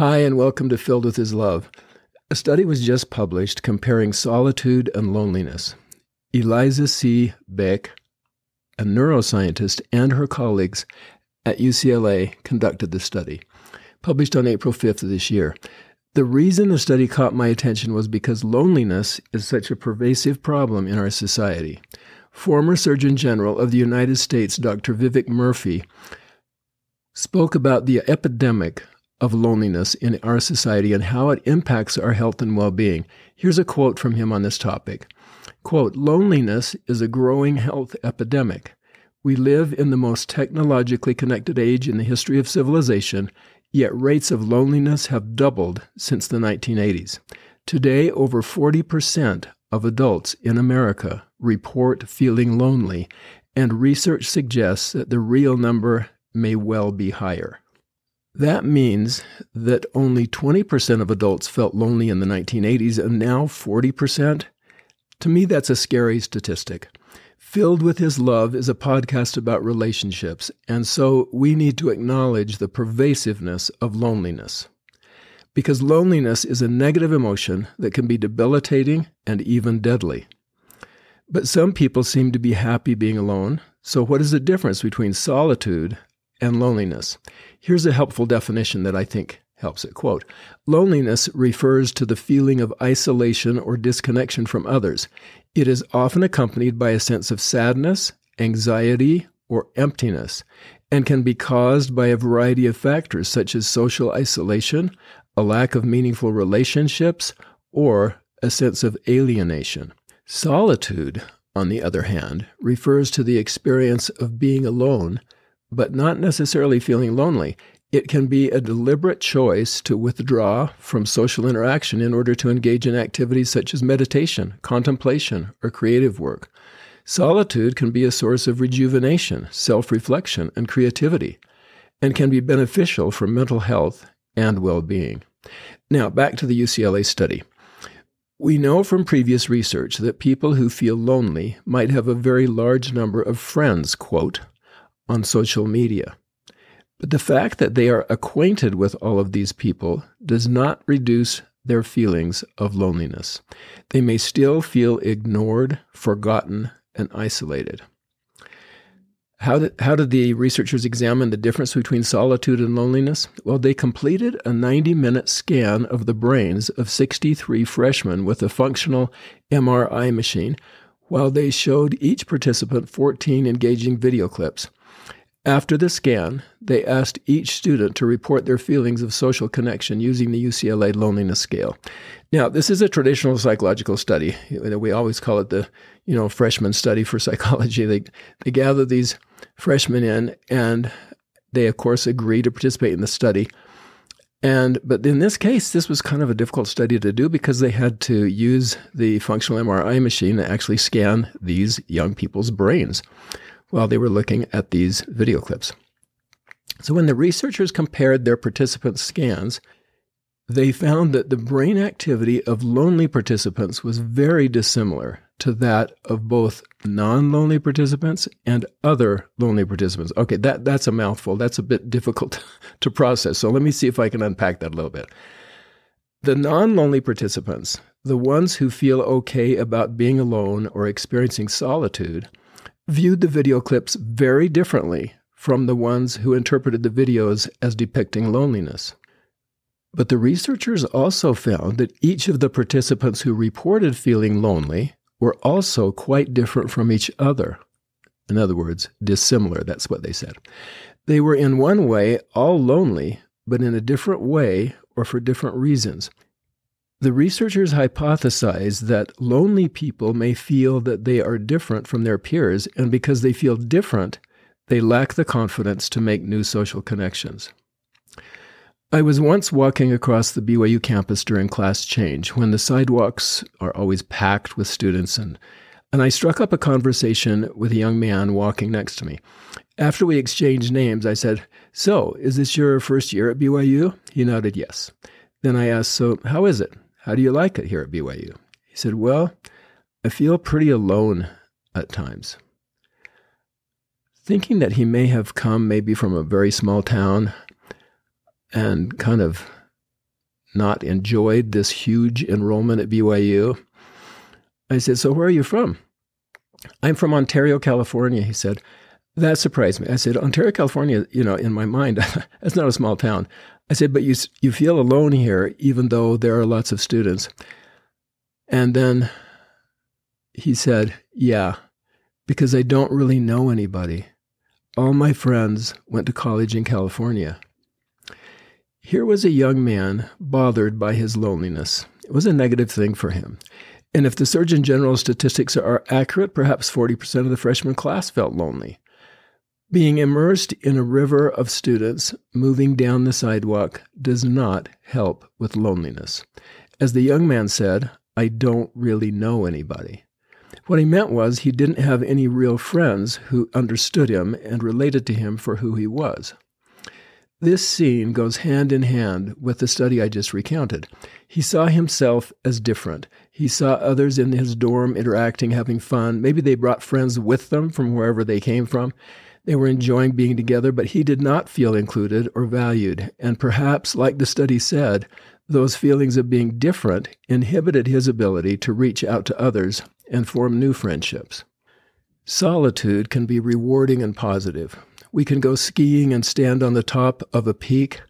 Hi, and welcome to Filled with His Love. A study was just published comparing solitude and loneliness. Eliza C. Baek, a neuroscientist, and her colleagues at UCLA conducted the study, published on April 5th of this year. The reason the study caught my attention was because loneliness is such a pervasive problem in our society. Former Surgeon General of the United States, Dr. Vivek Murthy, spoke about the epidemic of loneliness in our society and how it impacts our health and well being. Here's a quote from him on this topic Quote, Loneliness is a growing health epidemic. We live in the most technologically connected age in the history of civilization, yet rates of loneliness have doubled since the 1980s. Today, over 40% of adults in America report feeling lonely, and research suggests that the real number may well be higher. That means that only 20% of adults felt lonely in the 1980s and now 40%. To me, that's a scary statistic. Filled with His Love is a podcast about relationships, and so we need to acknowledge the pervasiveness of loneliness. Because loneliness is a negative emotion that can be debilitating and even deadly. But some people seem to be happy being alone, so what is the difference between solitude and loneliness. Here's a helpful definition that I think helps it. Quote Loneliness refers to the feeling of isolation or disconnection from others. It is often accompanied by a sense of sadness, anxiety, or emptiness, and can be caused by a variety of factors such as social isolation, a lack of meaningful relationships, or a sense of alienation. Solitude, on the other hand, refers to the experience of being alone but not necessarily feeling lonely. It can be a deliberate choice to withdraw from social interaction in order to engage in activities such as meditation, contemplation, or creative work. Solitude can be a source of rejuvenation, self reflection, and creativity, and can be beneficial for mental health and well being. Now, back to the UCLA study. We know from previous research that people who feel lonely might have a very large number of friends, quote, on social media. But the fact that they are acquainted with all of these people does not reduce their feelings of loneliness. They may still feel ignored, forgotten, and isolated. How did, how did the researchers examine the difference between solitude and loneliness? Well, they completed a 90 minute scan of the brains of 63 freshmen with a functional MRI machine, while they showed each participant 14 engaging video clips. After the scan, they asked each student to report their feelings of social connection using the UCLA loneliness scale. Now, this is a traditional psychological study. We always call it the, you know, freshman study for psychology. They they gather these freshmen in and they of course agree to participate in the study. And but in this case, this was kind of a difficult study to do because they had to use the functional MRI machine to actually scan these young people's brains while they were looking at these video clips. So, when the researchers compared their participants' scans, they found that the brain activity of lonely participants was very dissimilar to that of both non lonely participants and other lonely participants. Okay, that, that's a mouthful. That's a bit difficult to process. So, let me see if I can unpack that a little bit. The non lonely participants, the ones who feel okay about being alone or experiencing solitude, viewed the video clips very differently from the ones who interpreted the videos as depicting loneliness. But the researchers also found that each of the participants who reported feeling lonely were also quite different from each other. In other words, dissimilar, that's what they said. They were in one way all lonely, but in a different way or for different reasons. The researchers hypothesize that lonely people may feel that they are different from their peers, and because they feel different, they lack the confidence to make new social connections. I was once walking across the BYU campus during class change when the sidewalks are always packed with students, and, and I struck up a conversation with a young man walking next to me. After we exchanged names, I said, So, is this your first year at BYU? He nodded yes. Then I asked, So, how is it? How do you like it here at BYU? He said, Well, I feel pretty alone at times. Thinking that he may have come maybe from a very small town and kind of not enjoyed this huge enrollment at BYU. I said, So where are you from? I'm from Ontario, California, he said. That surprised me. I said, Ontario, California, you know, in my mind, that's not a small town. I said, but you, you feel alone here, even though there are lots of students. And then he said, yeah, because I don't really know anybody. All my friends went to college in California. Here was a young man bothered by his loneliness. It was a negative thing for him. And if the Surgeon General's statistics are accurate, perhaps 40% of the freshman class felt lonely. Being immersed in a river of students moving down the sidewalk does not help with loneliness. As the young man said, I don't really know anybody. What he meant was he didn't have any real friends who understood him and related to him for who he was. This scene goes hand in hand with the study I just recounted. He saw himself as different. He saw others in his dorm interacting, having fun. Maybe they brought friends with them from wherever they came from. They were enjoying being together, but he did not feel included or valued. And perhaps, like the study said, those feelings of being different inhibited his ability to reach out to others and form new friendships. Solitude can be rewarding and positive. We can go skiing and stand on the top of a peak.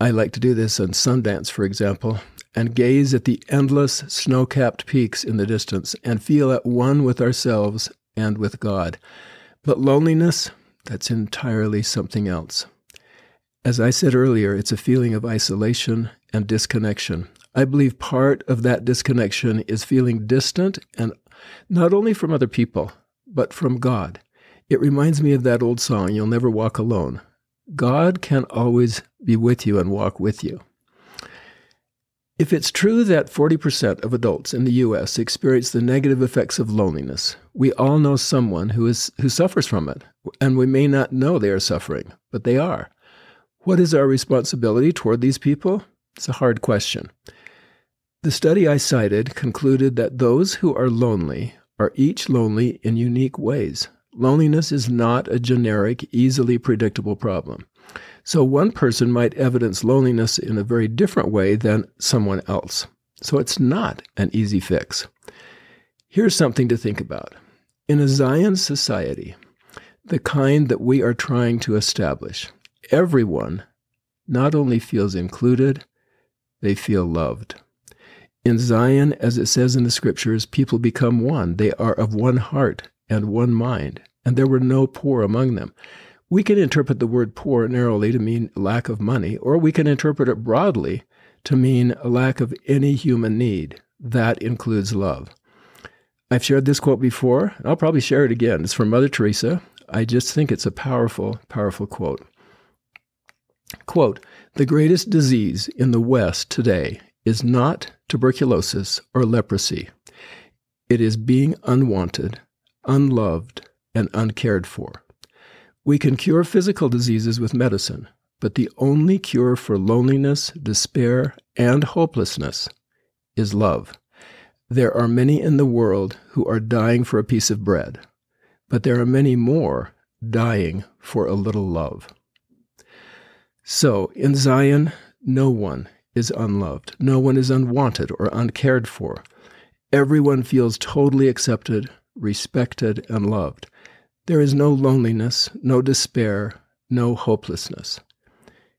I like to do this on Sundance, for example, and gaze at the endless snow capped peaks in the distance and feel at one with ourselves and with God. But loneliness, that's entirely something else. As I said earlier, it's a feeling of isolation and disconnection. I believe part of that disconnection is feeling distant and not only from other people, but from God. It reminds me of that old song, You'll Never Walk Alone. God can always be with you and walk with you. If it's true that 40% of adults in the US experience the negative effects of loneliness, we all know someone who, is, who suffers from it, and we may not know they are suffering, but they are. What is our responsibility toward these people? It's a hard question. The study I cited concluded that those who are lonely are each lonely in unique ways. Loneliness is not a generic, easily predictable problem. So one person might evidence loneliness in a very different way than someone else. So it's not an easy fix. Here's something to think about. In a Zion society, the kind that we are trying to establish, everyone not only feels included, they feel loved. In Zion, as it says in the scriptures, people become one. They are of one heart and one mind and there were no poor among them. We can interpret the word poor narrowly to mean lack of money, or we can interpret it broadly to mean a lack of any human need. That includes love. I've shared this quote before. I'll probably share it again. It's from Mother Teresa. I just think it's a powerful, powerful quote. Quote The greatest disease in the West today is not tuberculosis or leprosy, it is being unwanted, unloved, and uncared for. We can cure physical diseases with medicine, but the only cure for loneliness, despair, and hopelessness is love. There are many in the world who are dying for a piece of bread, but there are many more dying for a little love. So, in Zion, no one is unloved, no one is unwanted or uncared for. Everyone feels totally accepted, respected, and loved. There is no loneliness, no despair, no hopelessness.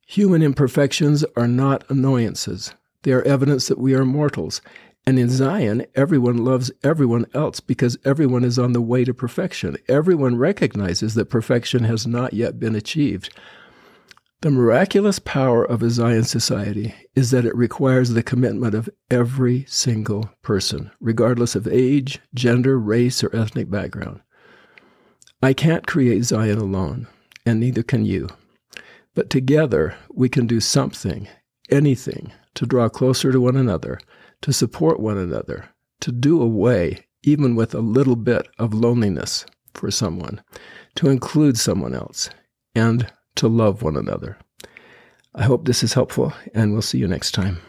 Human imperfections are not annoyances. They are evidence that we are mortals. And in Zion, everyone loves everyone else because everyone is on the way to perfection. Everyone recognizes that perfection has not yet been achieved. The miraculous power of a Zion society is that it requires the commitment of every single person, regardless of age, gender, race, or ethnic background. I can't create Zion alone, and neither can you. But together we can do something, anything, to draw closer to one another, to support one another, to do away even with a little bit of loneliness for someone, to include someone else, and to love one another. I hope this is helpful, and we'll see you next time.